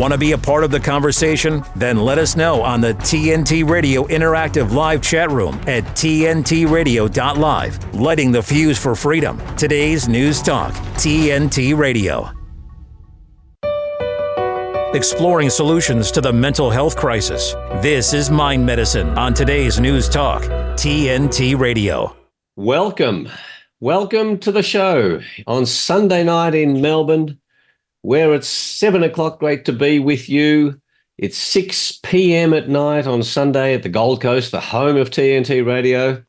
Want to be a part of the conversation? Then let us know on the TNT Radio Interactive Live chat room at tntradio.live. Lighting the fuse for freedom. Today's News Talk, TNT Radio. Exploring solutions to the mental health crisis. This is Mind Medicine on today's News Talk, TNT Radio. Welcome. Welcome to the show on Sunday night in Melbourne where it's seven o'clock. Great to be with you. It's 6 p.m. at night on Sunday at the Gold Coast, the home of TNT Radio.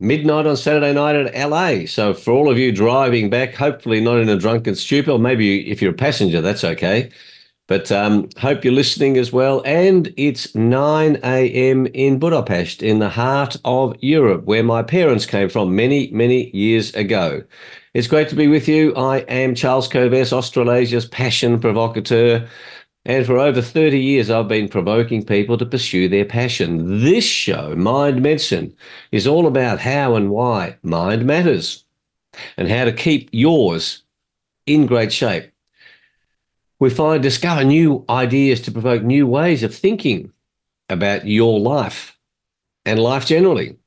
Midnight on Saturday night at LA. So, for all of you driving back, hopefully not in a drunken stupor, maybe if you're a passenger, that's okay. But um, hope you're listening as well. And it's 9 a.m. in Budapest, in the heart of Europe, where my parents came from many, many years ago. It's great to be with you. I am Charles Kovess, Australasia's passion provocateur. And for over 30 years, I've been provoking people to pursue their passion. This show, Mind Medicine, is all about how and why mind matters and how to keep yours in great shape. We find discover new ideas to provoke new ways of thinking about your life and life generally.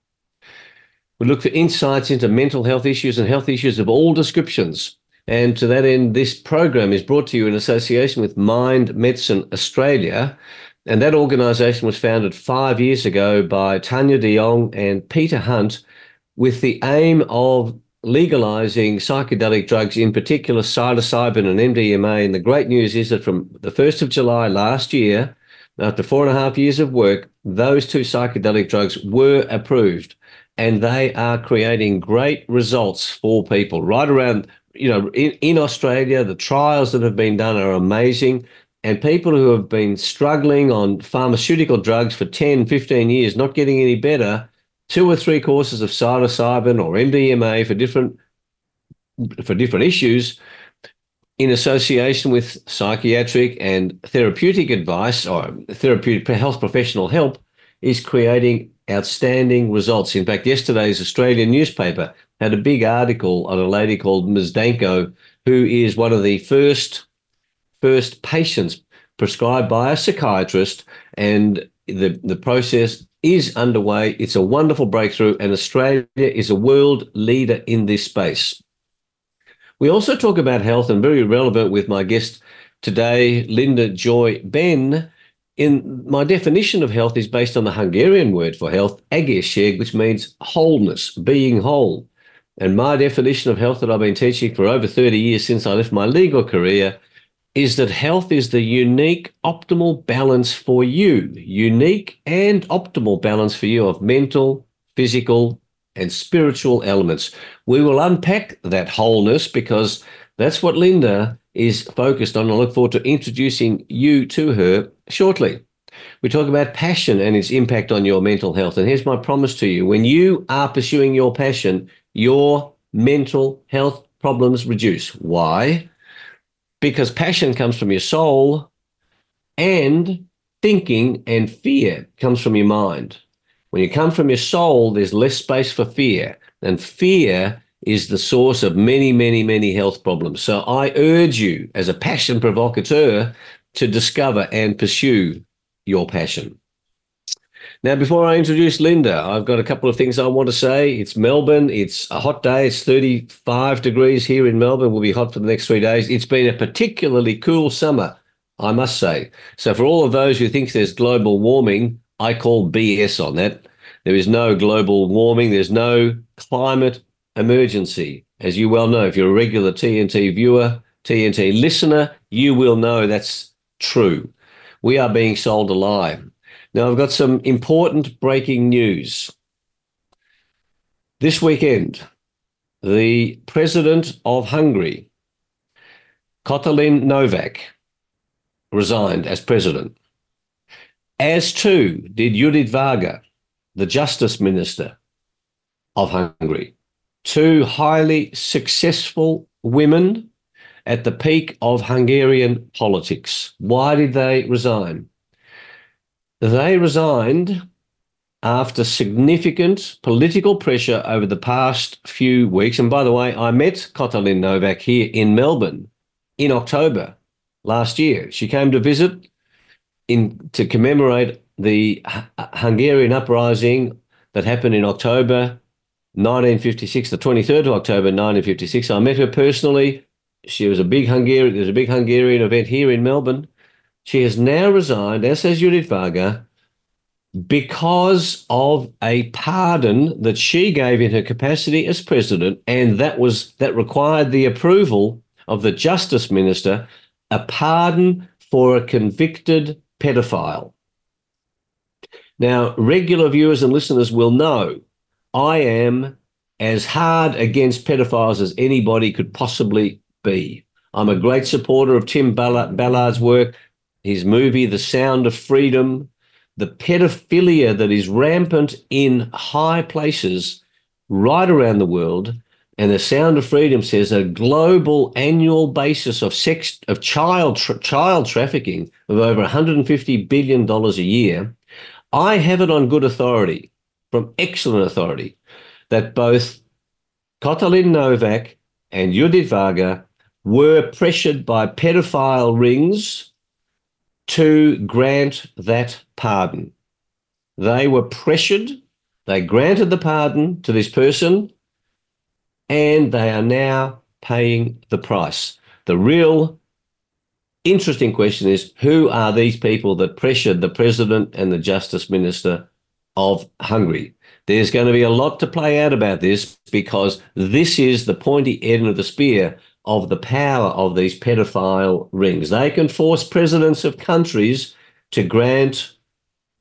We look for insights into mental health issues and health issues of all descriptions. And to that end, this program is brought to you in association with Mind Medicine Australia. And that organisation was founded five years ago by Tania de Jong and Peter Hunt with the aim of legalising psychedelic drugs, in particular psilocybin and MDMA. And the great news is that from the 1st of July last year, after four and a half years of work, those two psychedelic drugs were approved and they are creating great results for people. Right around you know in, in australia the trials that have been done are amazing and people who have been struggling on pharmaceutical drugs for 10 15 years not getting any better two or three courses of psilocybin or mdma for different for different issues in association with psychiatric and therapeutic advice or therapeutic health professional help is creating outstanding results. In fact, yesterday's Australian newspaper had a big article on a lady called Ms. Danko, who is one of the first first patients prescribed by a psychiatrist, and the the process is underway. It's a wonderful breakthrough, and Australia is a world leader in this space. We also talk about health, and very relevant with my guest today, Linda Joy Benn in my definition of health is based on the Hungarian word for health, egészség, which means wholeness, being whole. And my definition of health that I've been teaching for over 30 years since I left my legal career is that health is the unique optimal balance for you, unique and optimal balance for you of mental, physical, and spiritual elements. We will unpack that wholeness because that's what Linda is focused on. I look forward to introducing you to her shortly. We talk about passion and its impact on your mental health. And here's my promise to you when you are pursuing your passion, your mental health problems reduce. Why? Because passion comes from your soul and thinking and fear comes from your mind. When you come from your soul, there's less space for fear. And fear is the source of many, many, many health problems. So I urge you, as a passion provocateur, to discover and pursue your passion. Now, before I introduce Linda, I've got a couple of things I want to say. It's Melbourne. It's a hot day. It's 35 degrees here in Melbourne. Will be hot for the next three days. It's been a particularly cool summer, I must say. So, for all of those who think there's global warming, I call BS on that. There is no global warming. There's no climate emergency. As you well know, if you're a regular TNT viewer, TNT listener, you will know that's true. We are being sold a lie. Now, I've got some important breaking news. This weekend, the president of Hungary, Katalin Novak, resigned as president. As too did Judith Varga, the justice minister of Hungary two highly successful women at the peak of Hungarian politics. Why did they resign? They resigned after significant political pressure over the past few weeks. And by the way, I met Katalin Novak here in Melbourne in October last year. She came to visit in to commemorate the Hungarian uprising that happened in October 1956, the 23rd of October 1956. I met her personally. She was a big Hungarian. There's a big Hungarian event here in Melbourne. She has now resigned, as has Judith Varga, because of a pardon that she gave in her capacity as president, and that was that required the approval of the justice minister, a pardon for a convicted pedophile. Now, regular viewers and listeners will know I am as hard against pedophiles as anybody could possibly be. I'm a great supporter of Tim Ballard's work, his movie, The Sound of Freedom, the pedophilia that is rampant in high places right around the world. And the Sound of Freedom says a global annual basis of sex of child tra- child trafficking of over 150 billion dollars a year. I have it on good authority, from excellent authority, that both Katalin Novak and Judith Varga were pressured by pedophile rings to grant that pardon. They were pressured, they granted the pardon to this person, and they are now paying the price. The real interesting question is who are these people that pressured the president and the justice minister of Hungary? There's going to be a lot to play out about this because this is the pointy end of the spear of the power of these pedophile rings. They can force presidents of countries to grant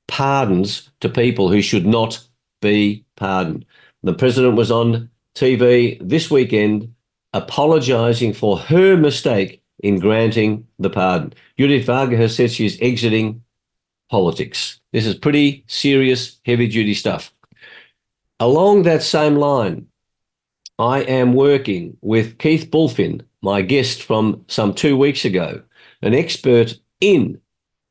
pardons to people who should not be pardoned. The president was on TV this weekend apologizing for her mistake in granting the pardon. Judith Varga has said she's exiting politics. This is pretty serious, heavy duty stuff. Along that same line, I am working with Keith Bulfin, my guest from some two weeks ago, an expert in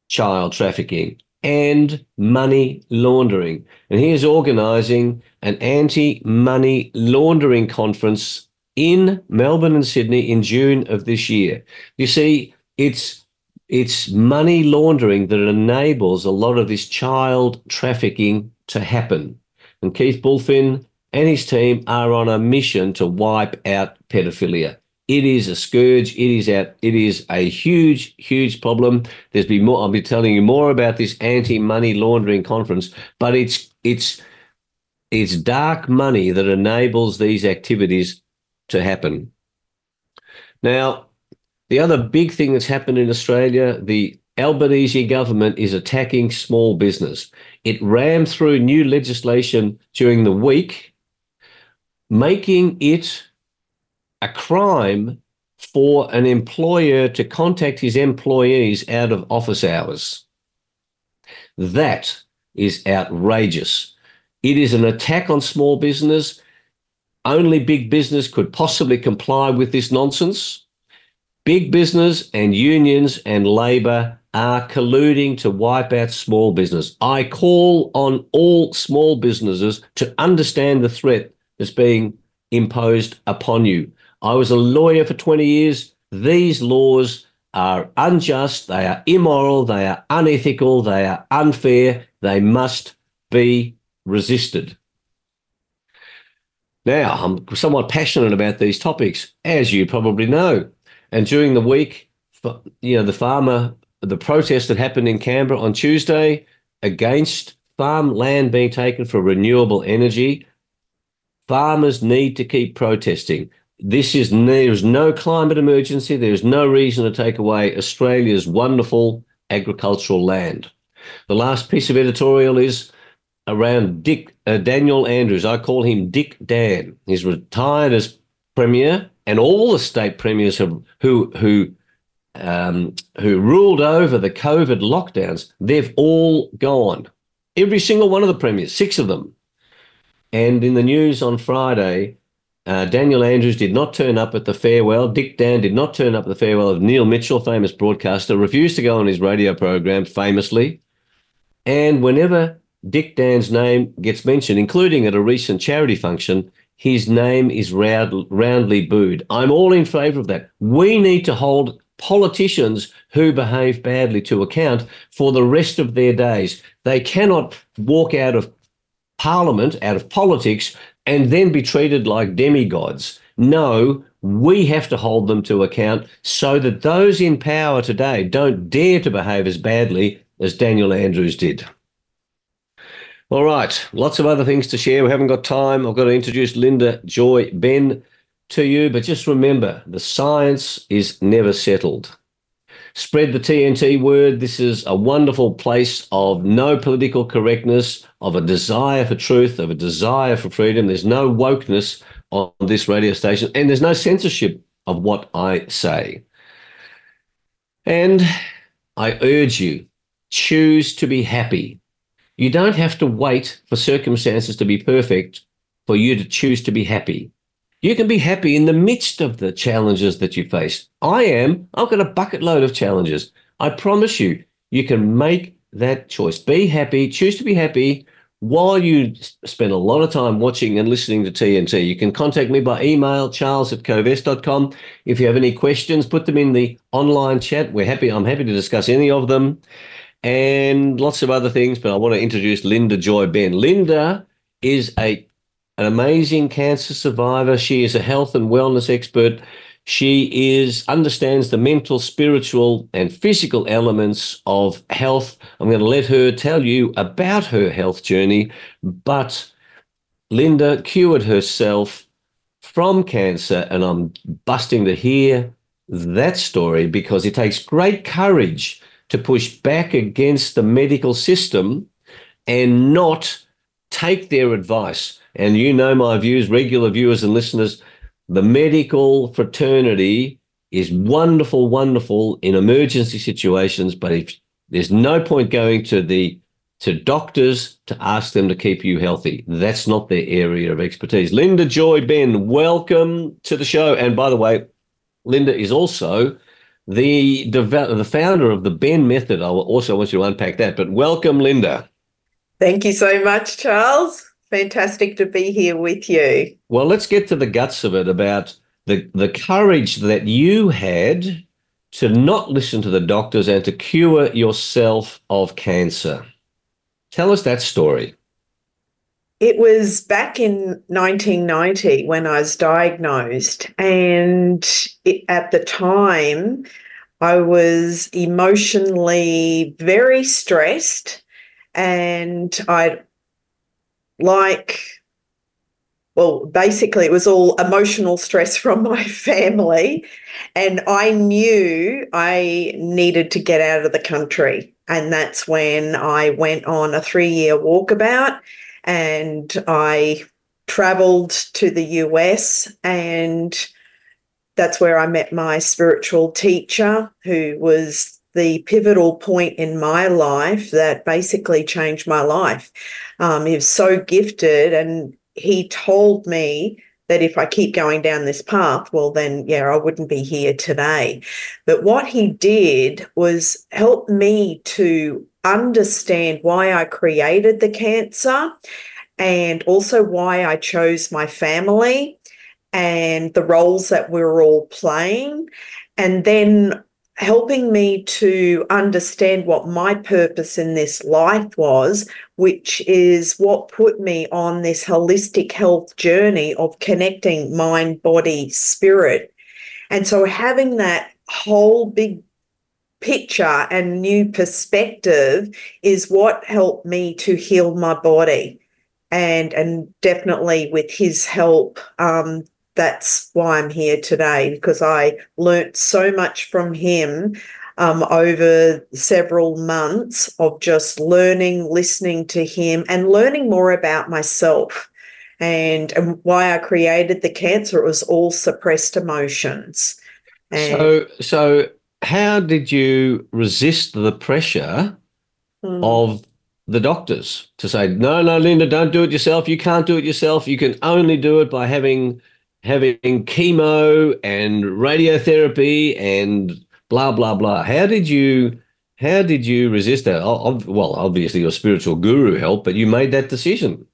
child trafficking and money laundering. And he is organising an anti money laundering conference in Melbourne and Sydney in June of this year. You see, it's it's money laundering that enables a lot of this child trafficking to happen. And Keith Bulfin and his team are on a mission to wipe out pedophilia. It is a scourge. It is out. It is a huge, huge problem. There's been more. I'll be telling you more about this anti-money laundering conference, but it's it's it's dark money that enables these activities to happen. Now, the other big thing that's happened in Australia, the Albanese government is attacking small business. It rammed through new legislation during the week making it a crime for an employer to contact his employees out of office hours. That is outrageous. It is an attack on small business. Only big business could possibly comply with this nonsense. Big business and unions and labor are colluding to wipe out small business. I call on all small businesses to understand the threat that's being imposed upon you. I was a lawyer for 20 years. These laws are unjust, they are immoral, they are unethical, they are unfair, they must be resisted. Now, I'm somewhat passionate about these topics, as you probably know. And during the week, you know, the farmer, the protest that happened in Canberra on Tuesday against farmland being taken for renewable energy Farmers need to keep protesting. This is there's no climate emergency. There's no reason to take away Australia's wonderful agricultural land. The last piece of editorial is around Dick uh, Daniel Andrews. I call him Dick Dan. He's retired as premier, and all the state premiers have, who who um, who ruled over the COVID lockdowns. They've all gone. Every single one of the premiers, six of them, and in the news on Friday, uh, Daniel Andrews did not turn up at the farewell. Dick Dan did not turn up at the farewell of Neil Mitchell, famous broadcaster, refused to go on his radio program famously. And whenever Dick Dan's name gets mentioned, including at a recent charity function, his name is round, roundly booed. I'm all in favour of that. We need to hold politicians who behave badly to account for the rest of their days. They cannot walk out of parliament, out of politics, and then be treated like demigods. No, we have to hold them to account so that those in power today don't dare to behave as badly as Daniel Andrews did. All right, lots of other things to share. We haven't got time. I've got to introduce Linda Joy Benn to you, but just remember the science is never settled. Spread the TNT word. This is a wonderful place of no political correctness, of a desire for truth, of a desire for freedom. There's no wokeness on this radio station, and there's no censorship of what I say. And I urge you choose to be happy. You don't have to wait for circumstances to be perfect for you to choose to be happy. You can be happy in the midst of the challenges that you face. I am. I've got a bucket load of challenges. I promise you, you can make that choice. Be happy, choose to be happy while you spend a lot of time watching and listening to TNT. You can contact me by email, charles at kovess.com. If you have any questions, put them in the online chat. We're happy. I'm happy to discuss any of them and lots of other things. But I want to introduce Linda Joy Benn. Linda is a an amazing cancer survivor. She is a health and wellness expert. She is understands the mental, spiritual, and physical elements of health. I'm going to let her tell you about her health journey. But Linda cured herself from cancer, and I'm busting to hear that story because it takes great courage to push back against the medical system and not take their advice and you know my views, regular viewers and listeners, the medical fraternity is wonderful, wonderful in emergency situations, but if there's no point going to the to doctors to ask them to keep you healthy. That's not their area of expertise. Linda Joy Benn, welcome to the show. And by the way, Linda is also the the founder of the Benn Method. I also want you to unpack that. But welcome, Linda. Thank you so much, Charles fantastic to be here with you. Well, let's get to the guts of it about the, the courage that you had to not listen to the doctors and to cure yourself of cancer. Tell us that story. It was back in 1990 when I was diagnosed, and it, at the time, I was emotionally very stressed and I like well, basically, it was all emotional stress from my family. And I knew I needed to get out of the country. And that's when I went on a three year walkabout and I traveled to the US. And that's where I met my spiritual teacher, who was the pivotal point in my life that basically changed my life. Um, he was so gifted, and he told me that if I keep going down this path, well, then, yeah, I wouldn't be here today. But what he did was help me to understand why I created the cancer and also why I chose my family and the roles that we we're all playing. And then helping me to understand what my purpose in this life was, which is what put me on this holistic health journey of connecting mind, body, spirit. And so having that whole big picture and new perspective is what helped me to heal my body and and definitely with his help um, that's why I'm here today because I learnt so much from him um, over several months of just learning, listening to him, and learning more about myself. And, and why I created the cancer, it was all suppressed emotions. And so, so how did you resist the pressure hmm. of the doctors to say, no, no, Linda, don't do it yourself. You can't do it yourself. You can only do it by having having chemo and radiotherapy and blah blah blah. How did you how did you resist that? Well, obviously your spiritual guru helped, but you made that decision.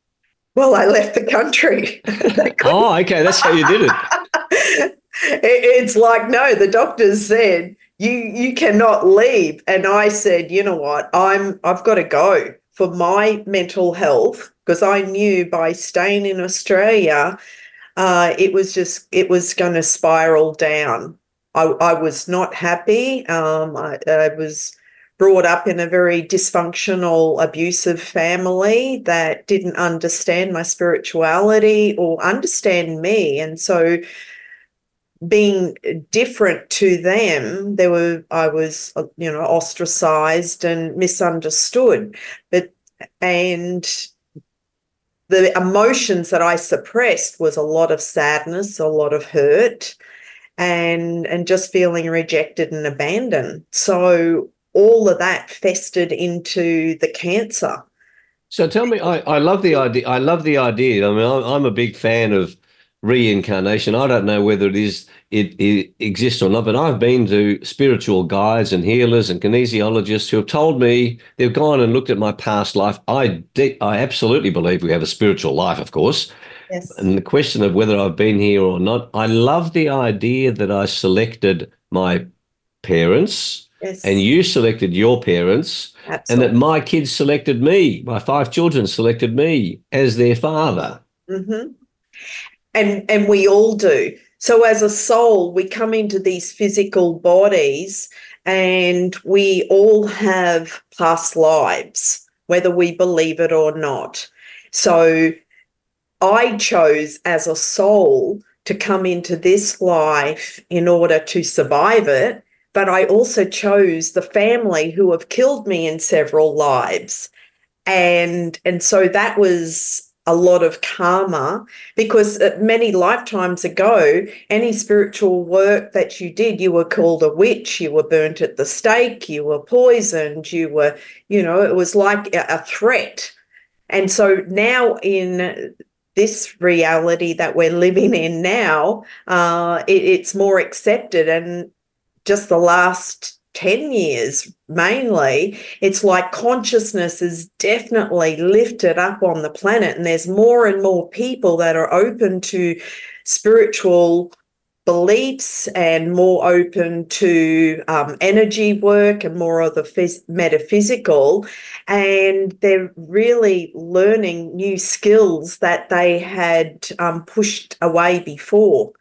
Well, I left the country. oh, okay, that's how you did it. it's like no, the doctors said you you cannot leave. And I said, you know what? I'm I've got to go for my mental health because I knew by staying in Australia, uh, it was just it was going to spiral down. I, I was not happy. Um, I, I was brought up in a very dysfunctional, abusive family that didn't understand my spirituality or understand me. And so being different to them, there were I was you know ostracized and misunderstood. But and the emotions that I suppressed was a lot of sadness, a lot of hurt, and and just feeling rejected and abandoned. So all of that festered into the cancer. So tell me, I, I love the idea. I love the idea. I mean, I'm a big fan of reincarnation. I don't know whether it is it, it, exists or not, but I've been to spiritual guides and healers and kinesiologists who have told me they've gone and looked at my past life. I de- I absolutely believe we have a spiritual life, of course. Yes. And the question of whether I've been here or not, I love the idea that I selected my parents yes. and you selected your parents Absolutely. and that my kids selected me, my five children selected me as their father. Mm-hmm. And and we all do. So as a soul, we come into these physical bodies and we all have past lives, whether we believe it or not. So I chose as a soul to come into this life in order to survive it. But I also chose the family who have killed me in several lives. And, and so that was a lot of karma because uh, many lifetimes ago, any spiritual work that you did, you were called a witch, you were burnt at the stake, you were poisoned, you were, you know, it was like a, threat. And so now in this reality that we're living in now, uh, it, it's more accepted. And just the last 10 years mainly, it's like consciousness is definitely lifted up on the planet, and there's more and more people that are open to spiritual beliefs and more open to um, energy work and more of the phys- metaphysical. And they're really learning new skills that they had um, pushed away before.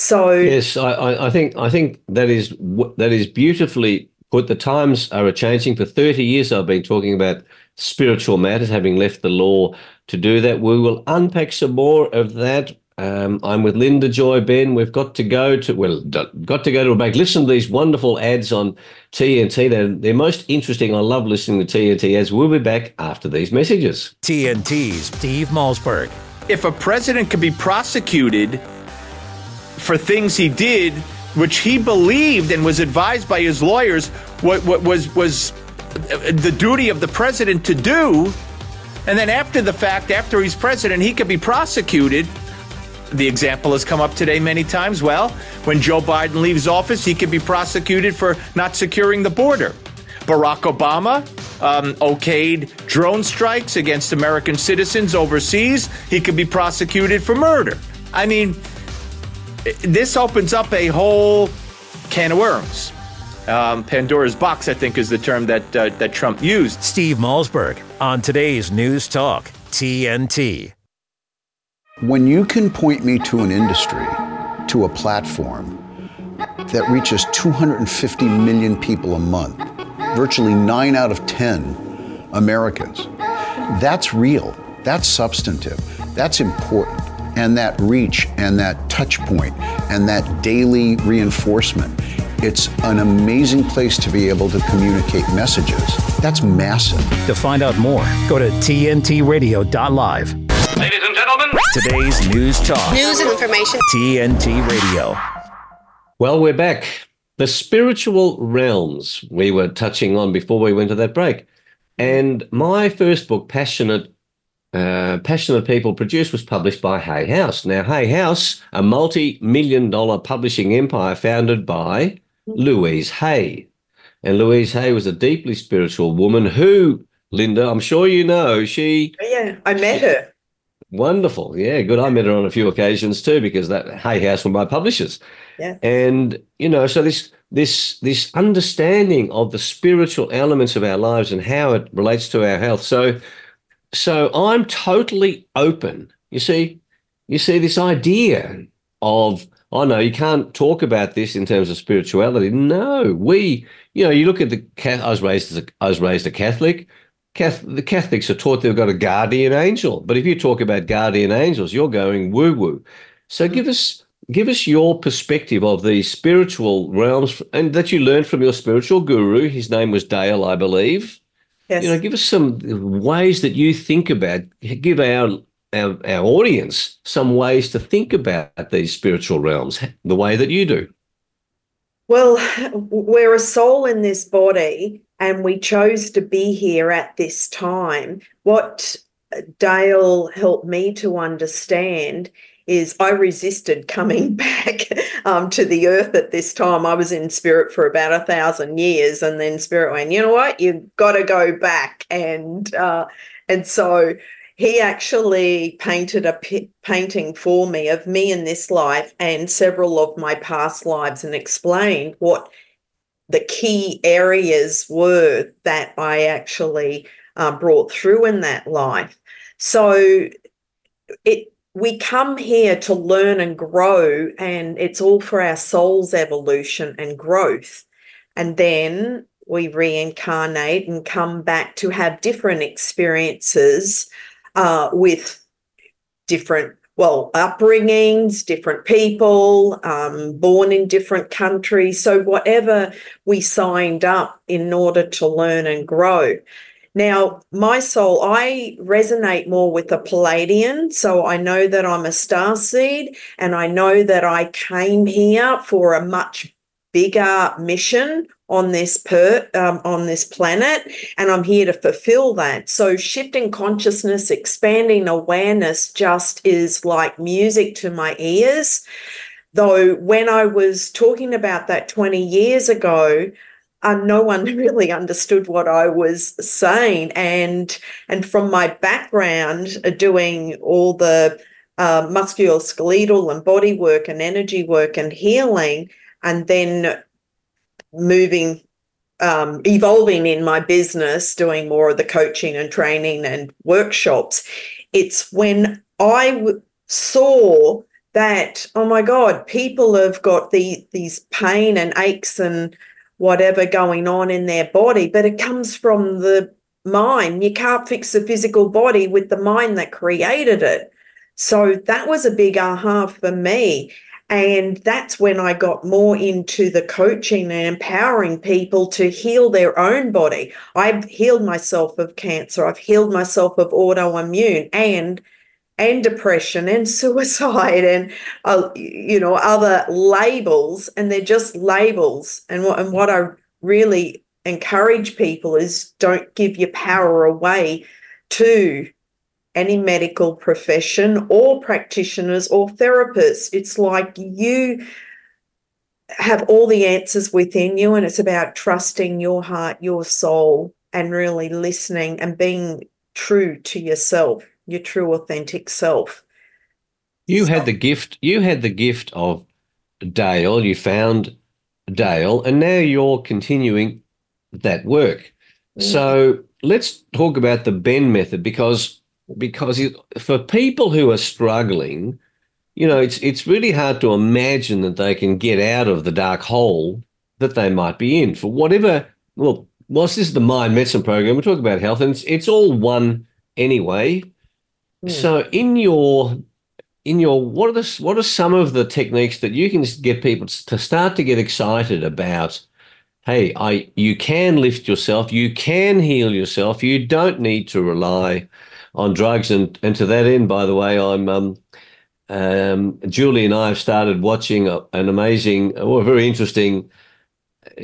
So yes, I, I think I think that is that is beautifully put. The times are changing. For thirty years, I've been talking about spiritual matters, having left the law to do that. We will unpack some more of that um, I'm with Linda Joy Benn. We've got to go to well, got to go to a bank. Listen to these wonderful ads on TNT. They're they're most interesting. I love listening to TNT ads. We'll be back after these messages. TNT's Steve Malzberg. If a president could be prosecuted for things he did, which he believed and was advised by his lawyers, what, what was was the duty of the president to do, and then after the fact, after he's president, he could be prosecuted the example has come up today many times. Well, when Joe Biden leaves office, he could be prosecuted for not securing the border. Barack Obama um, okayed drone strikes against American citizens overseas. He could be prosecuted for murder. I mean, this opens up a whole can of worms. Um, Pandora's box, I think, is the term that uh, that Trump used. Steve Malzberg on today's News Talk TNT. When you can point me to an industry, to a platform that reaches 250 million people a month, virtually nine out of 10 Americans, that's real, that's substantive, that's important. And that reach and that touch point and that daily reinforcement, it's an amazing place to be able to communicate messages. That's massive. To find out more, go to tntradio.live. Ladies and gentlemen, today's news talk. News and information. TNT Radio. Well, we're back. The spiritual realms we were touching on before we went to that break. And my first book, Passionate uh, Passionate People Produced, was published by Hay House. Now, Hay House, a multi million dollar publishing empire founded by Louise Hay. And Louise Hay was a deeply spiritual woman who, Linda, I'm sure you know, she. Yeah, I met her Wonderful. Yeah, good. I met her on a few occasions too because that Hay House were my publishers. Yeah. And you know, so this this this understanding of the spiritual elements of our lives and how it relates to our health. So so I'm totally open. You see, you see this idea of oh no, you can't talk about this in terms of spirituality. No, we, you know, you look at the. I was raised as a, I was raised a Catholic. Catholic, the Catholics are taught they've got a guardian angel, but if you talk about guardian angels, you're going woo woo. So mm-hmm. give us give us your perspective of the spiritual realms, and that you learned from your spiritual guru. His name was Dale, I believe. Yes. You know, give us some ways that you think about. Give our our, our audience some ways to think about these spiritual realms the way that you do. Well, we're a soul in this body, and we chose to be here at this time. What Dale helped me to understand is I resisted coming back um, to the earth at this time. I was in spirit for about a thousand years, and then spirit went, you know what, you've got to go back, and uh, and so he actually painted a p- painting for me of me in this life and several of my past lives and explained what the key areas were that I actually uh, brought through in that life. So it we come here to learn and grow, and it's all for our soul's evolution and growth. And then we reincarnate and come back to have different experiences uh, with different well upbringings different people um, born in different countries so whatever we signed up in order to learn and grow now my soul i resonate more with the pleiadian so i know that i'm a star seed and i know that i came here for a much bigger mission on this per um, on this planet and i'm here to fulfill that. So shifting consciousness expanding awareness just is like music to my ears. Though when i was talking about that 20 years ago uh, no one really understood what i was saying. And and from my background uh, doing all the uh, musculoskeletal and body work and energy work and healing and then moving um, evolving in my business doing more of the coaching and training and workshops it's when I w- saw that oh my god people have got the these pain and aches and whatever going on in their body but it comes from the mind you can't fix the physical body with the mind that created it so that was a big aha for me and that's when I got more into the coaching and empowering people to heal their own body. I've healed myself of cancer. I've healed myself of autoimmune and and depression and suicide and uh, you know other labels and they're just labels and what and what I really encourage people is don't give your power away to any medical profession or practitioners or therapists. It's like you have all the answers within you, and it's about trusting your heart, your soul, and really listening and being true to yourself, your true, authentic self. You so, had the gift. You had the gift of Dale. You found Dale, and now you're continuing that work. Mm. So let's talk about the Benn method because because it, for people who are struggling, you know, it's it's really hard to imagine that they can get out of the dark hole that they might be in for whatever. Well, whilst this is the mind medicine program, we're talking about health, and it's, it's all one anyway. Mm. So, in your in your what are the what are some of the techniques that you can get people to start to get excited about? Hey, I you can lift yourself, you can heal yourself. You don't need to rely on drugs. And and to that end, by the way, I'm um, um, Julie and I have started watching a, an amazing, or a very interesting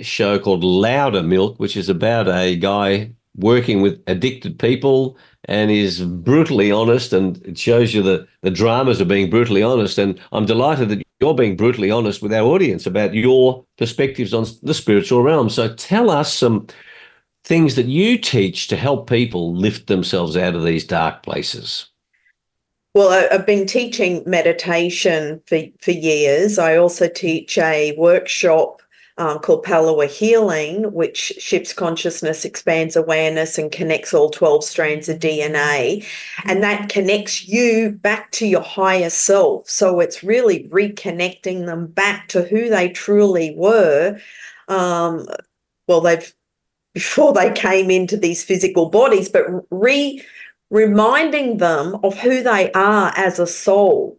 show called Loudermilk, which is about a guy working with addicted people and is brutally honest and it shows you the, the dramas of being brutally honest. And I'm delighted that you're being brutally honest with our audience about your perspectives on the spiritual realm. So tell us some things that you teach to help people lift themselves out of these dark places? Well, I've been teaching meditation for, for years. I also teach a workshop um, called Pellowah Healing, which shifts consciousness, expands awareness, and connects all 12 strands of DNA. And that connects you back to your higher self. So it's really reconnecting them back to who they truly were. Um, well, they've before they came into these physical bodies, but re reminding them of who they are as a soul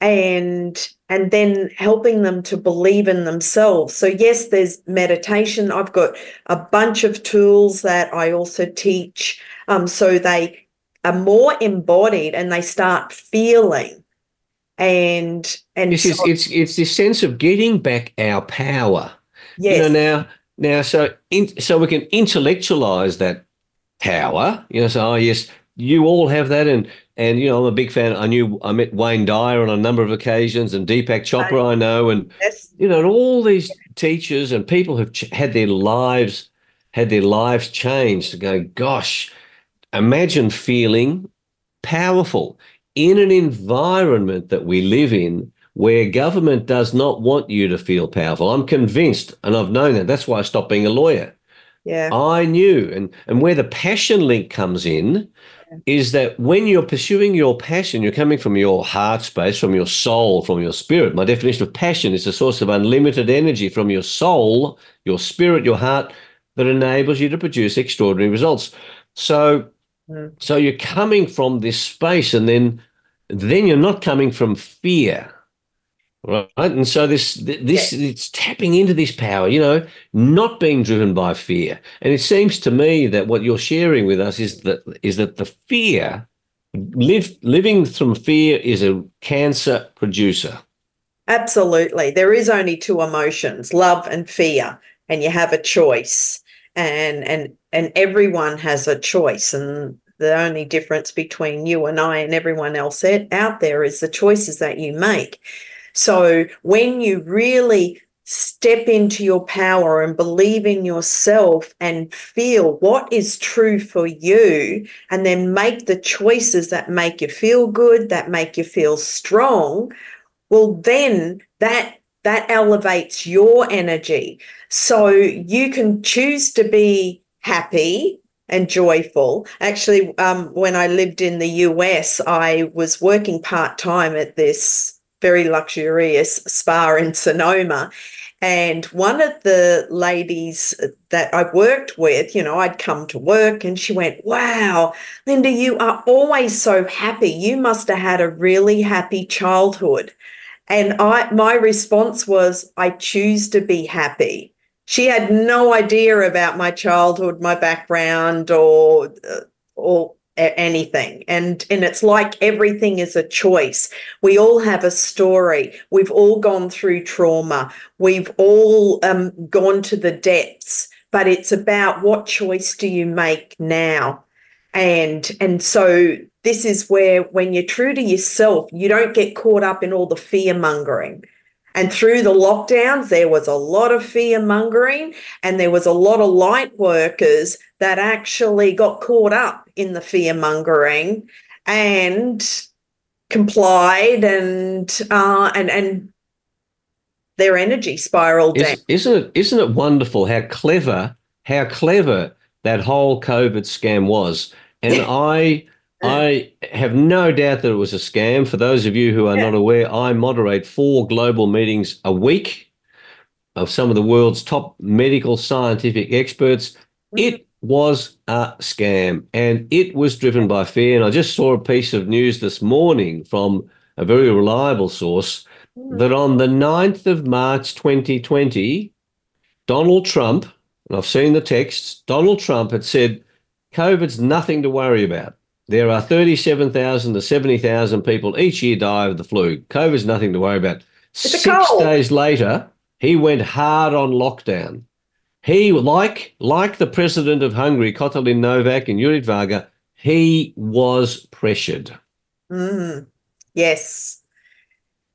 and and then helping them to believe in themselves so yes there's meditation i've got a bunch of tools that i also teach um, so they are more embodied and they start feeling and and This is so- it's it's this sense of getting back our power. yes You know now now so in, so we can intellectualize that power. You know, so oh yes, you all have that, and and you know I'm a big fan. I knew I met Wayne Dyer on a number of occasions, and Deepak oh, Chopra I know, and yes you know, and all these teachers and people have ch- had their lives had their lives changed. To go, gosh, imagine feeling powerful in an environment that we live in where government does not want you to feel powerful. I'm convinced, and I've known that. That's why I stopped being a lawyer. yeah I knew, and and where the passion link comes in, is that when you're pursuing your passion, you're coming from your heart space, from your soul, from your spirit. My definition of passion is a source of unlimited energy from your soul, your spirit, your heart, that enables you to produce extraordinary results. So, Mm. so you're coming from this space, and then then you're not coming from fear. Right. And so this this it's tapping into this power, you know, not being driven by fear. And it seems to me that what you're sharing with us is that is that the fear live living from fear is a cancer producer. Absolutely. There is only two emotions, love and fear, and you have a choice. And and and everyone has a choice and the only difference between you and I and everyone else out out there is the choices that you make. So when you really step into your power and believe in yourself and feel what is true for you and then make the choices that make you feel good, that make you feel strong, well then that that elevates your energy. So you can choose to be happy and joyful. Actually um, when i lived in the us i was working part-time at this very luxurious spa in sonoma and one of the ladies that I worked with, you know, I'd come to work and she went, Wow, Linda, you are always so happy. You must have had a really happy childhood. And I my response was, I choose to be happy. She had no idea about my childhood, my background, or uh, or anything. And and it's like everything is a choice. We all have a story. We've all gone through trauma. We've all um, gone to the depths. But it's about what choice do you make now? And and so this is where when you're true to yourself, you don't get caught up in all the fear mongering. And through the lockdowns, there was a lot of fear mongering, and there was a lot of light workers that actually got caught up in the fear mongering and complied, and uh, and and their energy spiraled down. Is, isn't it isn't it wonderful how clever how clever that whole COVID scam was? And I I have no doubt that it was a scam. For those of you who are Yeah. not aware, I moderate four global meetings a week of some of the world's top medical scientific experts. It was a scam and it was driven by fear. And I just saw a piece of news this morning from a very reliable source hmm. that on the 9th of March 2020, Donald Trump, and I've seen the texts, Donald Trump had said, COVID's nothing to worry about. There are 37,000 to 70,000 people each year die of the flu. COVID's nothing to worry about. a Six days later, he went hard on lockdown. He, like, like the president of Hungary, Katalin Novak and Yuri Varga, he was pressured. Mm. Yes.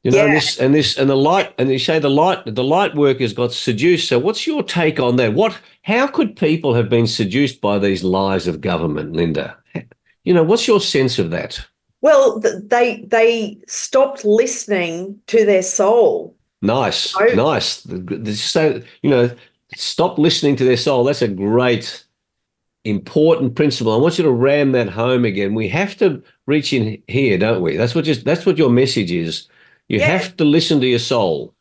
You know, and this and this and the light and you say the light the light workers got seduced. So what's your take on that? What how could people have been seduced by these lies of government, Linda? You know, what's your sense of that? Well, they they stopped listening to their soul. Nice, oh. nice. So you know, stop listening to their soul. Oh, that's a great, important principle. I want you to ram that home again. We have to reach in here, don't we? That's what just that's what your message is. You yeah. have to listen to your soul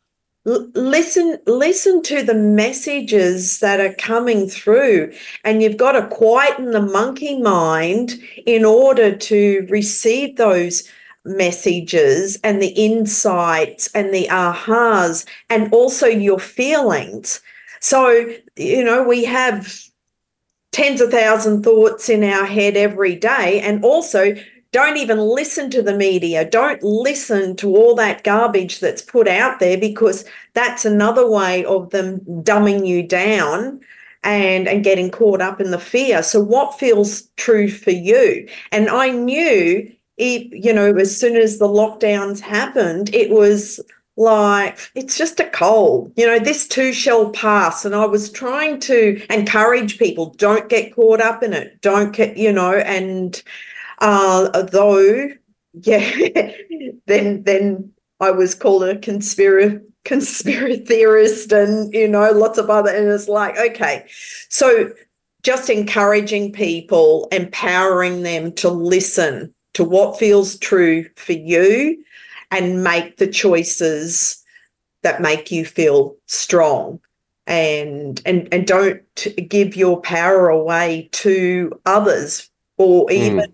listen listen to the messages that are coming through and you've got to quieten the monkey mind in order to receive those messages and the insights and the ahas and also your feelings so you know we have tens of thousand thoughts in our head every day and also don't even listen to the media. Don't listen to all that garbage that's put out there because that's another way of them dumbing you down and and getting caught up in the fear. So what feels true for you? And I knew it, you know, as soon as the lockdowns happened, it was like it's just a cold. You know this too shall pass. And i was trying to encourage people don't get caught up in it. Don't get you know and uh, though, yeah, then then I was called a conspiracy conspiracy theorist and you know lots of other and it's like okay. So just encouraging people empowering them to listen to what feels true for you and make the choices that make you feel strong and and and don't give your power away to others or hmm. even mm.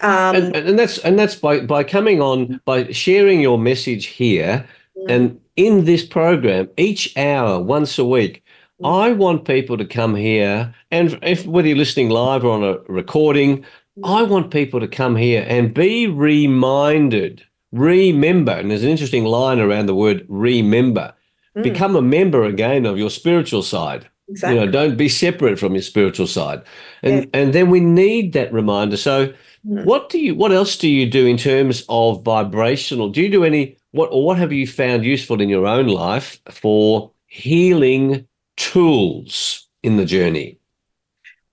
Um, and, and, that's and that's by by coming on by sharing your message here yeah. and in this program each hour once a week. Yeah. I want people to come here, and if whether you're listening live or on a recording, yeah. I want people to come here and be reminded, remember. And there's an interesting line around the word remember. Mm. Become a member again of your spiritual side. Exactly. You know, don't be separate from your spiritual side. And and then we need that reminder. So Mm. What do you? What else do you do in terms of vibrational? Do you do any? What or what have you found useful in your own life for healing tools in the journey?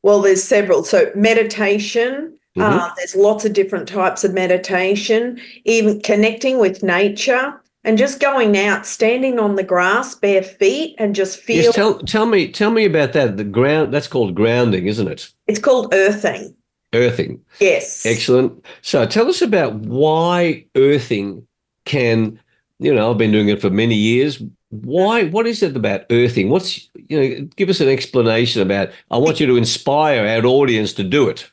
Well, there's several. So meditation. Mm-hmm. Uh, there's lots of different types of meditation. Even connecting with nature and just going out, standing on the grass, bare feet, and just feel. Yes, tell, tell me, tell me about that. The ground. That's called grounding, isn't it? It's called earthing earthing. Yes. Excellent. So tell us about why earthing can, you know, I've been doing it for many years. Why, what is it about earthing? What's, you know, give us an explanation about, I want you to inspire our audience to do it.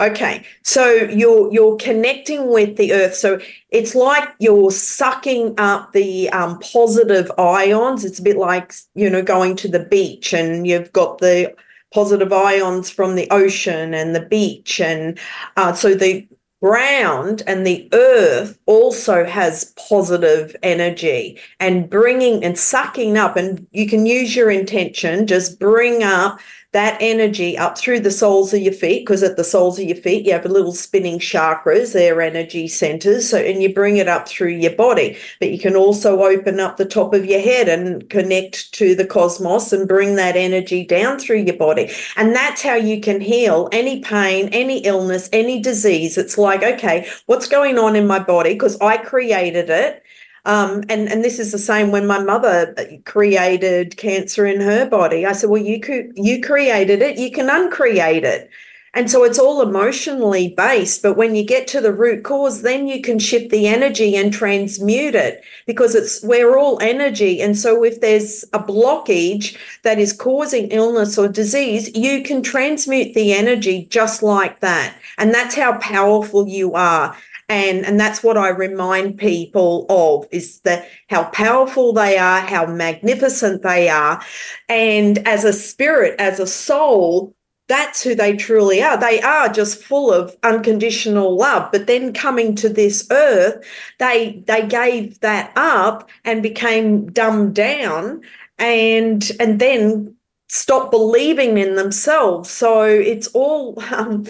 Okay, so you're you're connecting with the earth. So it's like you're sucking up the um, positive ions. It's a bit like you know going to the beach and you've got the positive ions from the ocean and the beach. And uh, so the ground and the earth also has positive energy and bringing and sucking up and you can use your intention just bring up that energy up through the soles of your feet because at the soles of your feet you have a little spinning chakras they're energy centers so and you bring it up through your body. But you can also open up the top of your head and connect to the cosmos and bring that energy down through your body. And that's how you can heal any pain any illness any disease. It's like okay what's going on in my body? Because i created it um, and and this is the same when my mother created cancer in her body. I said, well, you could you created it, you can uncreate it. And so it's all emotionally based. But when you get to the root cause, then you can shift the energy and transmute it because it's we're all energy. And so if there's a blockage that is causing illness or disease, you can transmute the energy just like that. And that's how powerful you are and and that's what I remind people of is that how powerful they are, how magnificent they are, and as a spirit, as a soul, that's who they truly are. They are just full of unconditional love. But then coming to this earth, they they gave that up and became dumbed down and and then stop believing in themselves. So it's all um,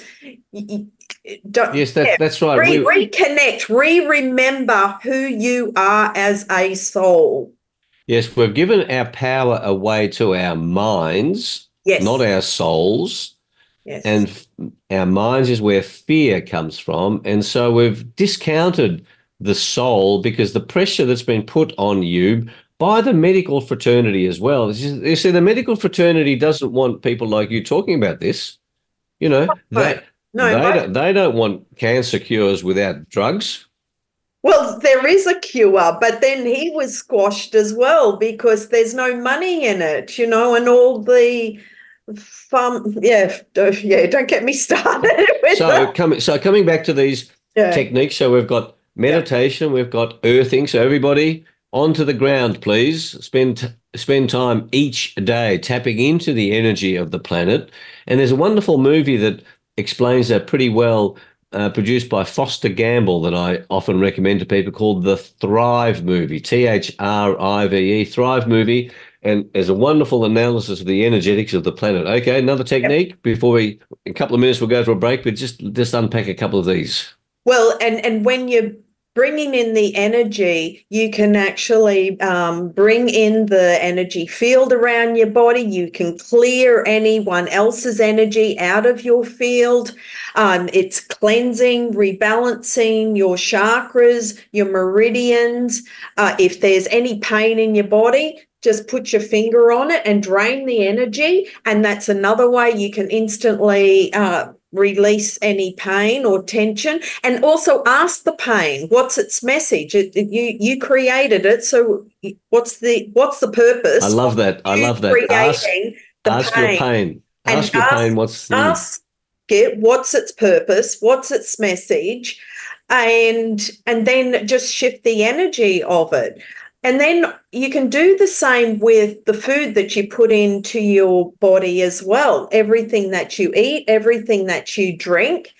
don't, yes, that, yeah, that's right. Re- we, reconnect, re remember who you are as a soul. Yes, we've given our power away to our minds, yes. not our souls. Yes. And our minds is where fear comes from. And so we've discounted the soul because the pressure that's been put on you by the medical fraternity as well. You see, the medical fraternity doesn't want people like you talking about this. You know, Right. they, no, they, don't, they don't want cancer cures without drugs. Well, there is a cure, but then he was squashed as well because there's no money in it, you know, and all the fun. Yeah, d- yeah. Don't get me started with So coming so coming back to these Yeah. techniques. So we've got meditation, we've got earthing. So everybody onto the ground, please. Spend spend time each day tapping into the energy of the planet. And there's a wonderful movie that explains that pretty well. Uh, produced by Foster Gamble, that I often recommend to people, called the Thrive movie, T H R I V E, Thrive movie. And there's a wonderful analysis of the energetics of the planet. Okay, another technique before we, in a couple of minutes, we'll go to a break, but just just unpack a couple of these. Well, and and when you're bringing in the energy, you can actually um, bring in the energy field around your body. You can clear anyone else's energy out of your field. Um, it's cleansing, rebalancing your chakras, your meridians. Uh, if there's any pain in your body, just put your finger on it and drain the energy. And that's another way you can instantly uh, release any pain or tension. And also ask the pain, what's its message? It, it- you you created it, so what's the what's the purpose? I love that. I love that. Ask, ask pain. your pain. And Ask your ask- pain. What's the ask it what's its purpose what's its message and and then just shift the energy of it and then you can do the same with the food that you put into your body as well everything that you eat everything that you drink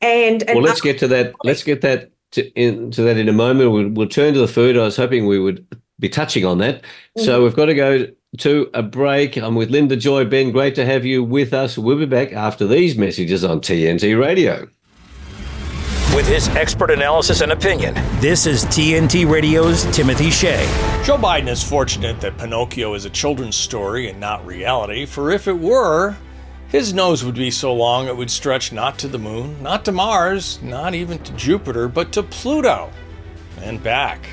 and and Well, let's get to that. Let's get that to, into that in a moment. We'll, we'll turn to the food. I was hoping we would be touching on that. So mm-hmm. we've got to go to a break. I'm with Linda Joy Benn. Great to have you with us. We'll be back after these messages on TNT Radio. With his expert analysis and opinion, this is TNT Radio's Timothy Shea. Joe Biden is fortunate that Pinocchio is a children's story and not reality, for if it were, his nose would be so long it would stretch not to the moon, not to Mars, not even to Jupiter, but to Pluto and back.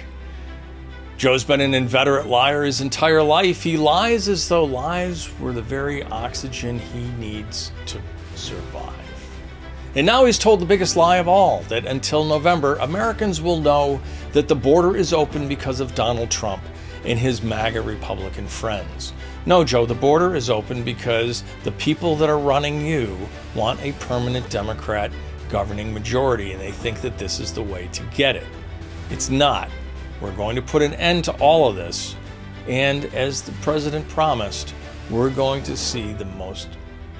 Joe's been an inveterate liar his entire life. He lies as though lies were the very oxygen he needs to survive. And now he's told the biggest lie of all that until November, Americans will know that the border is open because of Donald Trump and his MAGA Republican friends. No, Joe, the border is open because the people that are running you want a permanent Democrat governing majority and they think that this is the way to get it. It's not. We're going to put an end to all of this. And as the president promised, we're going to see the most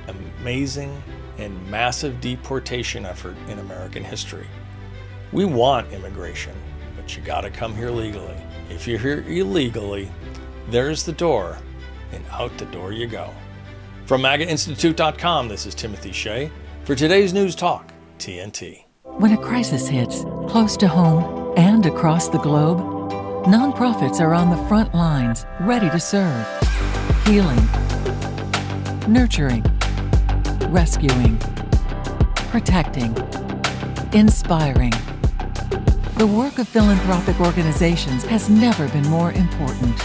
amazing and massive deportation effort in American history. We want immigration, but you got to come here legally. If you're here illegally, there's the door, and out the door you go. From MAGAInstitute.com, this is Timothy Shea for today's News Talk, TNT. When a crisis hits, close to home and across the globe, nonprofits are on the front lines, ready to serve. Healing, nurturing, rescuing, protecting, inspiring. The work of philanthropic organizations has never been more important,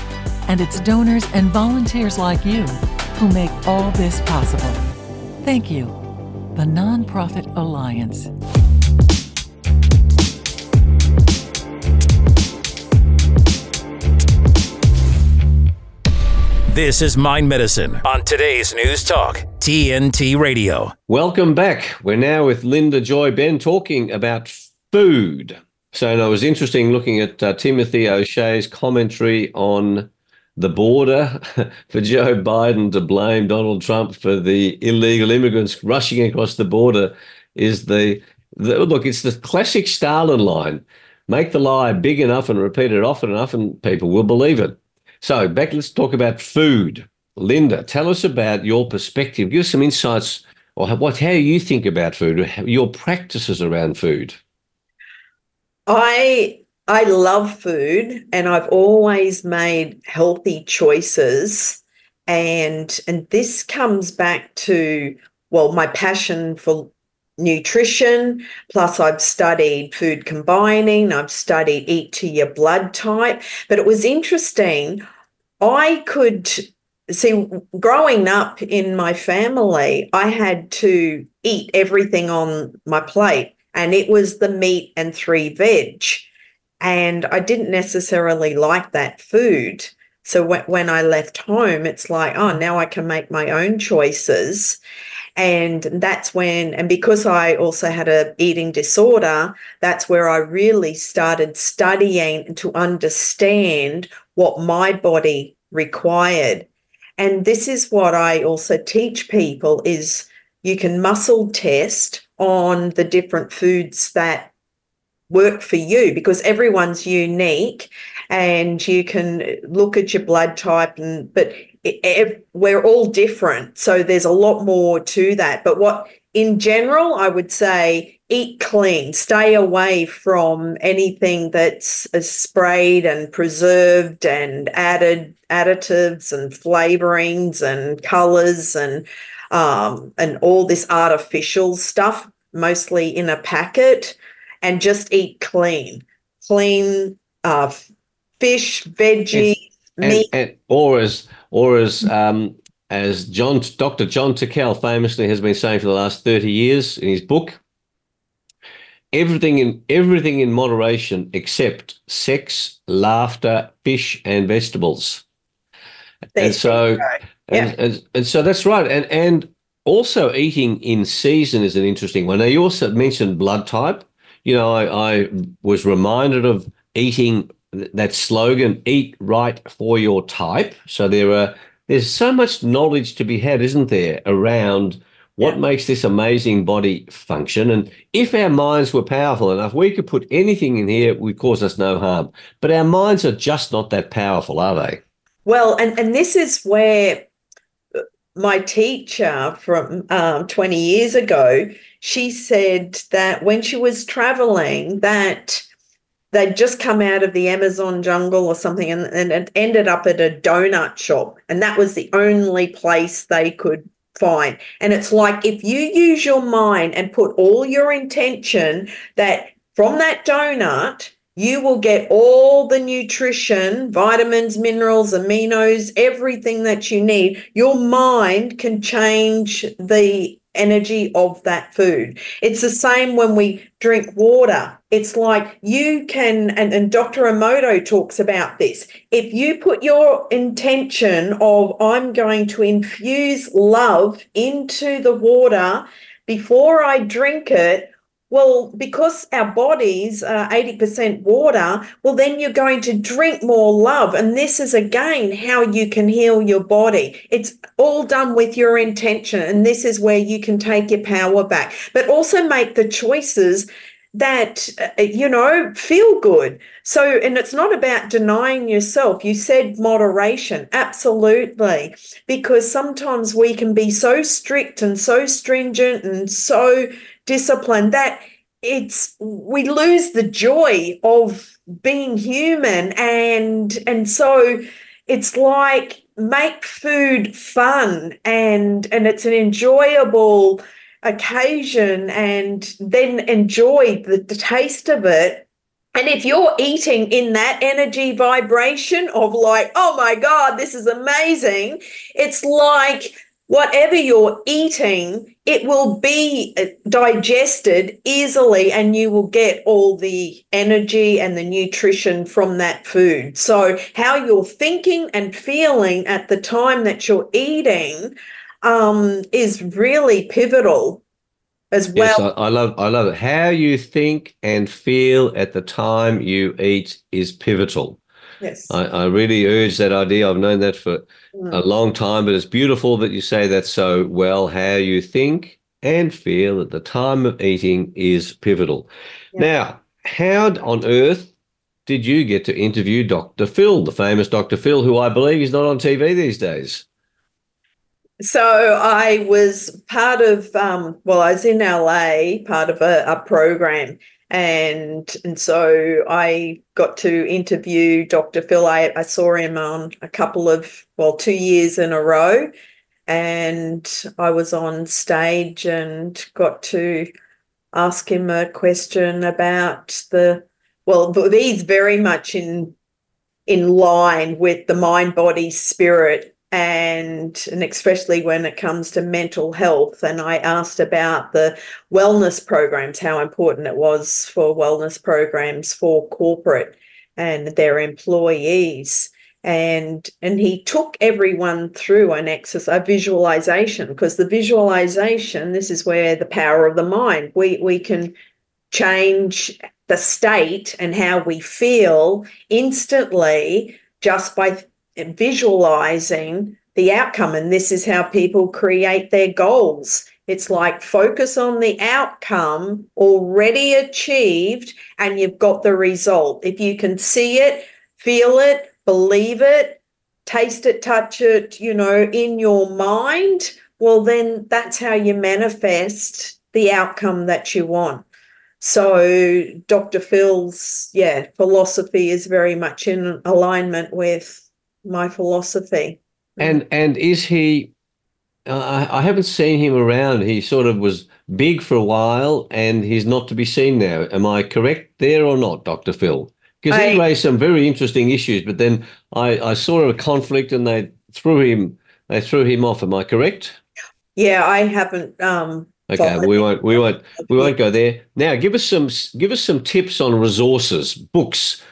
and it's donors and volunteers like you who make all this possible. Thank you. The Nonprofit Alliance. This is Mind Medicine on today's News Talk, TNT Radio. Welcome back. We're now with Linda Joy Benn talking about food. So, and it was interesting looking at uh, Timothy O'Shea's commentary on the border for Joe Biden to blame Donald Trump for the illegal immigrants rushing across the border is the, the look, it's the classic Stalin line. Make the lie big enough and repeat it often enough, and people will believe it. So, back, let's talk about food. Linda, tell us about your perspective. Give us some insights or what how you think about food, your practices around food. I I love food and I've always made healthy choices and and this comes back to well, my passion for nutrition, plus I've studied food combining, I've studied eat to your blood type. But it was interesting. I could see growing up in my family, I had to eat everything on my plate, and it was the meat and three veg. And I didn't necessarily like that food. So when, I left home, it's like, oh, now I can make my own choices. And that's when, and because I also had a eating disorder, that's where I really started studying to understand what my body required. And this is what I also teach people is you can muscle test on the different foods that work for you because everyone's unique and you can look at your blood type and but it, we're all different. So there's a lot more to that. But what in general i would say eat clean. Stay away from anything that's sprayed and preserved and added additives and flavorings and colors and um, and all this artificial stuff mostly in a packet and just eat clean. Clean uh, fish veggies and, meat. and, and, or as or as um, as John Dr. John Tickell famously has been saying for the last 30 years in his book, everything in everything in moderation except sex, laughter, fish, and vegetables. and so yeah. and, and, and so that's right. And and also eating in season is an interesting one. Now you also mentioned blood type. You know, I, I was reminded of eating that slogan eat right for your type so there are there's so much knowledge to be had isn't there around what yeah. makes this amazing body function and if our minds were powerful enough we could put anything in here it would cause us no harm but our minds are just not that powerful are they well and and this is where my teacher from um, 20 years ago she said that when she was traveling that they'd just come out of the Amazon jungle or something and, and it ended up at a donut shop. And that was the only place they could find. And it's like if you use your mind and put all your intention that from that donut, you will get all the nutrition, vitamins, minerals, aminos, everything that you need. Your mind can change the energy of that food. It's the same when we drink water. It's like you can, and, and Dr. Emoto talks about this. If you put your intention of, I'm going to infuse love into the water before I drink it, well, because our bodies are 80% water, well, then you're going to drink more love. And this is again how you can heal your body. It's all done with your intention. And this is where you can take your power back, but also make the choices that uh, you know feel good so and it's not about denying yourself you said moderation absolutely because sometimes we can be so strict and so stringent and so discipline that it's we lose the joy of being human. And and so it's like make food fun and and it's an enjoyable occasion and then enjoy the, the taste of it. And if you're eating in that energy vibration of like, oh my God, this is amazing, it's like whatever you're eating, it will be uh, digested easily and you will get all the energy and the nutrition from that food. So, how you're thinking and feeling at the time that you're eating um, is really pivotal as well. Yes, I, I love I love it. How you think and feel at the time you eat is pivotal. Yes. I, I really urge that idea. I've known that for mm. a long time, but it's beautiful that you say that so well. How you think and feel at the time of eating is pivotal. Yeah. Now, how on earth did you get to interview Dr. Phil, the famous Dr. Phil, who I believe is not on TV these days? So I was part of, um, well, I was in LA, part of a, a program, and and so I got to interview Dr. Phil. I, I saw him on a couple of well, two years in a row, and I was on stage and got to ask him a question about the well, he's very much in in line with the mind, body, spirit, and and especially when it comes to mental health. And I asked about the wellness programs, how important it was for wellness programs for corporate and their employees and and he took everyone through an exercise a visualization because the visualization this is where the power of the mind we we can change the state and how we feel instantly just by visualizing the outcome and this is how people create their goals it's like focus on the outcome already achieved and you've got the result if you can see it feel it believe it, taste it, touch it, you know, in your mind, well, then that's how you manifest the outcome that you want. So Dr. Phil's, yeah, philosophy is very much in alignment with my philosophy. And and is he? Uh, I haven't seen him around. He sort of was big for a while, and he's not to be seen now. Am I correct there or not, Dr. Phil? because he raised some very interesting issues. But then I, I saw a conflict, and they threw him they threw him off. Am I correct? Yeah, I haven't. Um, okay, we won't we won't we won't go there now. Give us some give us some tips on resources, books.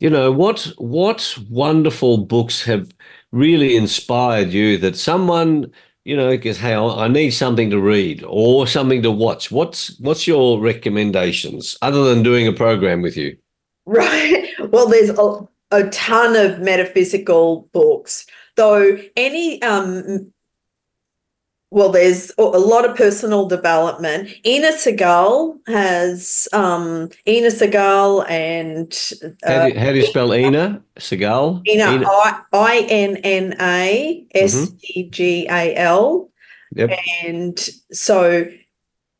You know what what wonderful books have really inspired you that someone you know because hey, I need something to read or something to watch. What's what's your recommendations other than doing a program with you? Right. Well, there's a, a ton of metaphysical books, though any um, well, there's a lot of personal development. Inna Segal has um, Inna Segal and uh, how, do you, how, do you, spell Inna Segal? Inna I N N A S E G A L. Yep. And so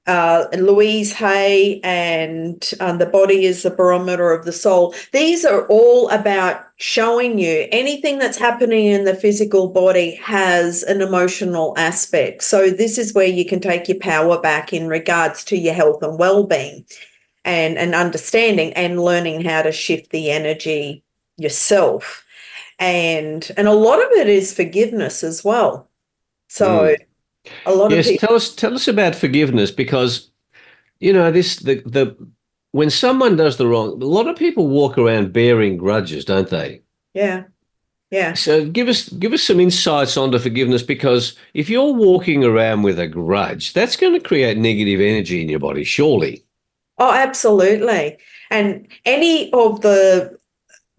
uh, Louise Hay and um, The Body is the Barometer of the Soul. These are all about showing you anything that's happening in the physical body has an emotional aspect. So, this is where you can take your power back in regards to your health and well being and, and understanding and learning how to shift the energy yourself. And, and a lot of it is forgiveness as well. So, mm a lot yes, of people- tell us tell us about forgiveness because you know this the the when someone does the wrong, a lot of people walk around bearing grudges, don't they? Yeah. Yeah. So give us give us some insights onto forgiveness because if you're walking around with a grudge, that's going to create negative energy in your body, surely. Oh, absolutely. And any of the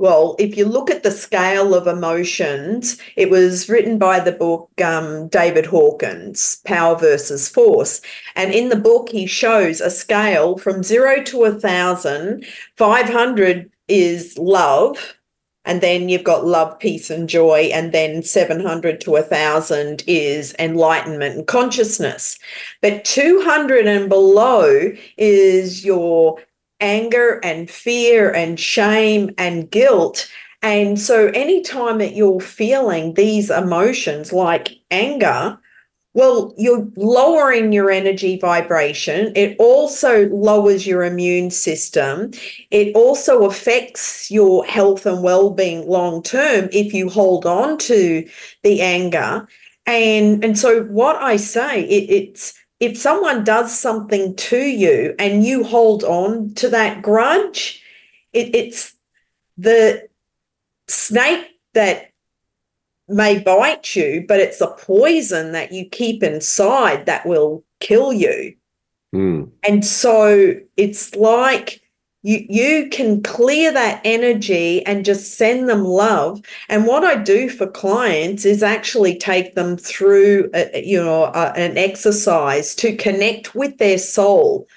well, if you look at the scale of emotions, it was written by the book um, David Hawkins, Power versus Force. And in the book, he shows a scale from zero to a thousand. 500 is love. And then you've got love, peace, and joy. And then 700 to a 1,000 is enlightenment and consciousness. But 200 and below is your anger and fear and shame and guilt. And so, anytime that you're feeling these emotions like anger, well, you're lowering your energy vibration. It also lowers your immune system. It also affects your health and well being long term if you hold on to the anger. And, and so, what I say, it, it's if someone does something to you and you hold on to that grudge, it, it's the snake that may bite you, but it's a poison that you keep inside that will kill you. Mm. And so it's like you you can clear that energy and just send them love. And what i do for clients is actually take them through a, you know a, an exercise to connect with their soul.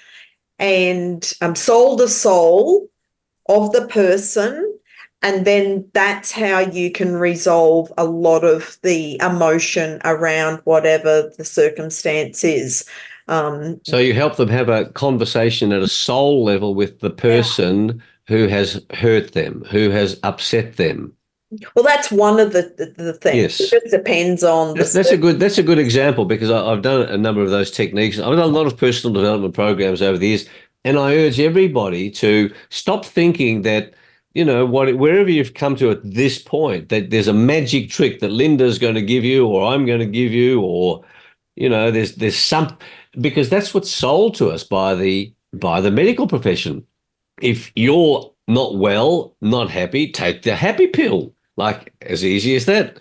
And um, soul to soul of the person. And then that's how you can resolve a lot of the emotion around whatever the circumstance is um, so you help them have a conversation at a soul level with the person yeah. who has hurt them, who has upset them. Well, that's one of the the, the things. Yes. It just depends on the That's, a good that's a good example because I, I've done a number of those techniques. I've done a lot of personal development programs over the years, and I urge everybody to stop thinking that you know what wherever you've come to at this point that there's a magic trick that Linda's going to give you or I'm going to give you or you know there's there's some because that's what's sold to us by the by the medical profession. If you're not well, not happy, take the happy pill. Like as easy as that.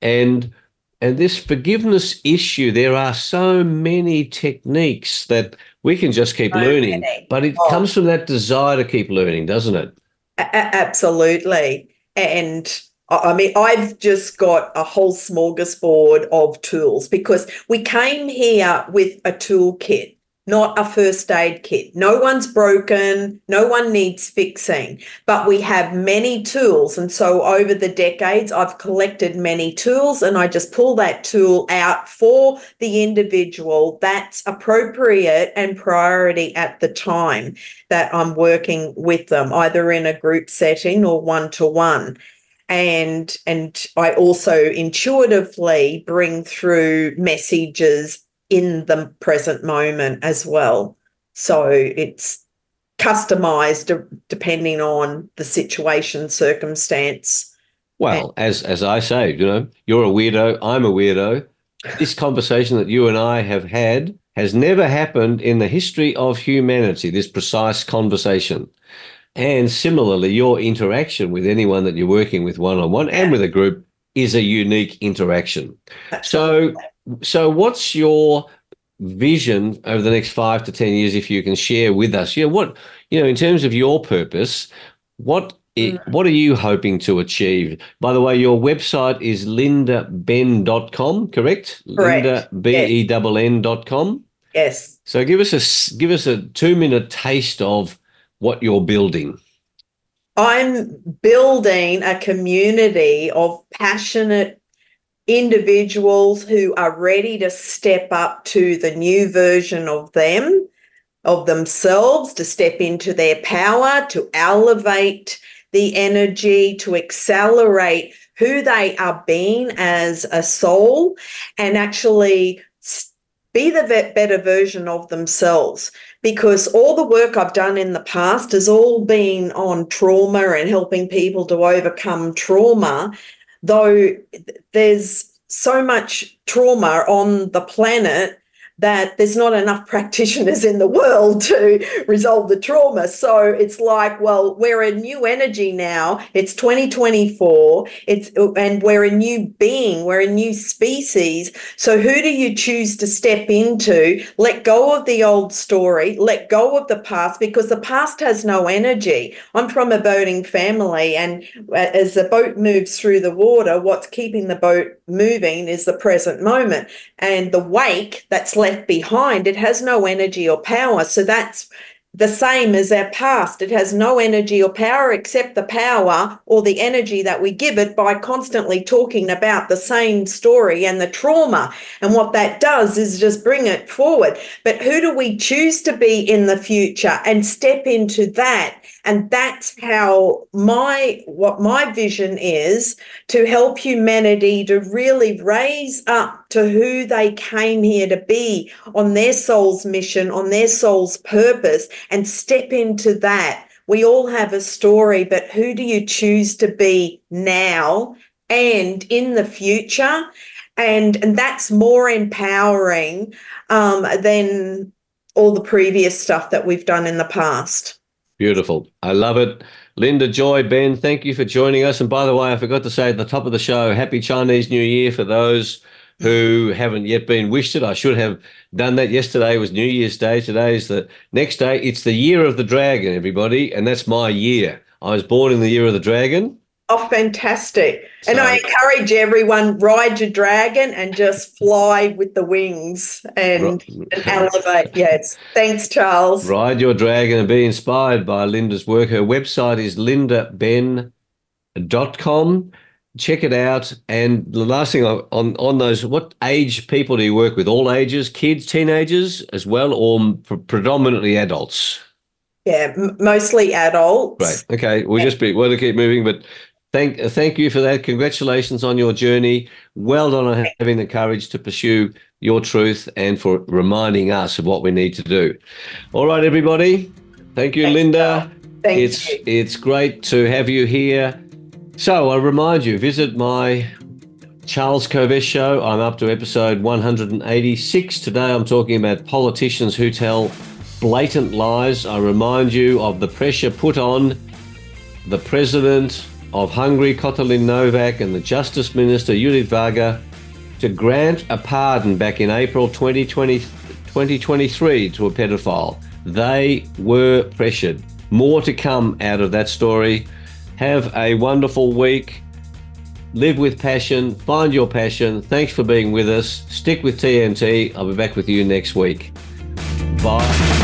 And and this forgiveness issue, there are so many techniques that we can just keep So learning. many. But it Oh. comes from that desire to keep learning, doesn't it? A- absolutely. And I mean, I've just got a whole smorgasbord of tools because we came here with a toolkit, not a first aid kit. No one's broken, no one needs fixing, but we have many tools. And so over the decades, I've collected many tools and I just pull that tool out for the individual that's appropriate and priority at the time that I'm working with them, either in a group setting or one to one. And and I also intuitively bring through messages in the present moment as well. So it's customized de- depending on the situation, circumstance. Well, as as I say, you know, you're a weirdo, I'm a weirdo. This conversation that you and I have had has never happened in the history of humanity, this precise conversation. And similarly, your interaction with anyone that you're working with one on one and with a group is a unique interaction. So, so what's your vision over the next five to ten years, if you can share with us? You know what you know in terms of your purpose. What i- mm. what are you hoping to achieve? By the way, your website is lindabenn.com, correct? Correct, Linda B E N N dot com. Yes. So give us a give us a two minute taste of what you're building. I'm building a community of passionate individuals who are ready to step up to the new version of them, of themselves, to step into their power, to elevate the energy, to accelerate who they are being as a soul, and actually be the better version of themselves because all the work I've done in the past has all been on trauma and helping people to overcome trauma, though there's so much trauma on the planet that there's not enough practitioners in the world to resolve the trauma. So it's like, well, we're a new energy now. It's 2024. It's and we're a new being. We're a new species. So who do you choose to step into? Let go of the old story. Let go of the past because the past has no energy. I'm from a boating family, and uh, as the boat moves through the water, what's keeping the boat moving is the present moment. And the wake that's left behind it has no energy or power. So that's the same as our past. It has no energy or power except the power or the energy that we give it by constantly talking about the same story and the trauma. And what that does is just bring it forward. But who do we choose to be in the future and step into that and that's how my what my vision is to help humanity to really raise up to who they came here to be on their soul's mission, on their soul's purpose, and step into that. We all have a story, but who do you choose to be now and in the future? And, and that's more empowering um, than all the previous stuff that we've done in the past. Beautiful. I love it. Linda Joy, Benn, thank you for joining us. And by the way, I forgot to say at the top of the show, Happy Chinese New Year for those who haven't yet been wished it. I should have done that. Yesterday was New Year's Day. Today is the next day. It's the year of the dragon, everybody. And that's my year. I was born in the year of the dragon. Oh, fantastic. and I encourage everyone, ride your dragon and just fly with the wings and, and elevate. Yes. Thanks, Charles. Ride your dragon and be inspired by Linda's work. Her website is lindabenn.com. Check it out. And the last thing on, on, those, what age people do you work with? All ages, kids, teenagers as well, or pre- predominantly adults? Yeah, mostly adults. Right. Okay. We'll just be, we'll keep moving, but thank uh, thank you for that. Congratulations on your journey. Well done on having the courage to pursue your truth and for reminding us of what we need to do. All right, everybody. Thank you, Thanks, Linda. Thank it's you. it's great to have you here. So I remind you, visit my Charles Kovess show. I'm up to episode 186. Today I'm talking about politicians who tell blatant lies. I remind you of the pressure put on the president of Hungary, Katalin Novak, and the Justice Minister, Judith Varga, to grant a pardon back in April 2020, 2023 to a pedophile. They were pressured. More to come out of that story. Have a wonderful week. Live with passion. Find your passion. Thanks for being with us. Stick with TNT. I'll be back with you next week. Bye.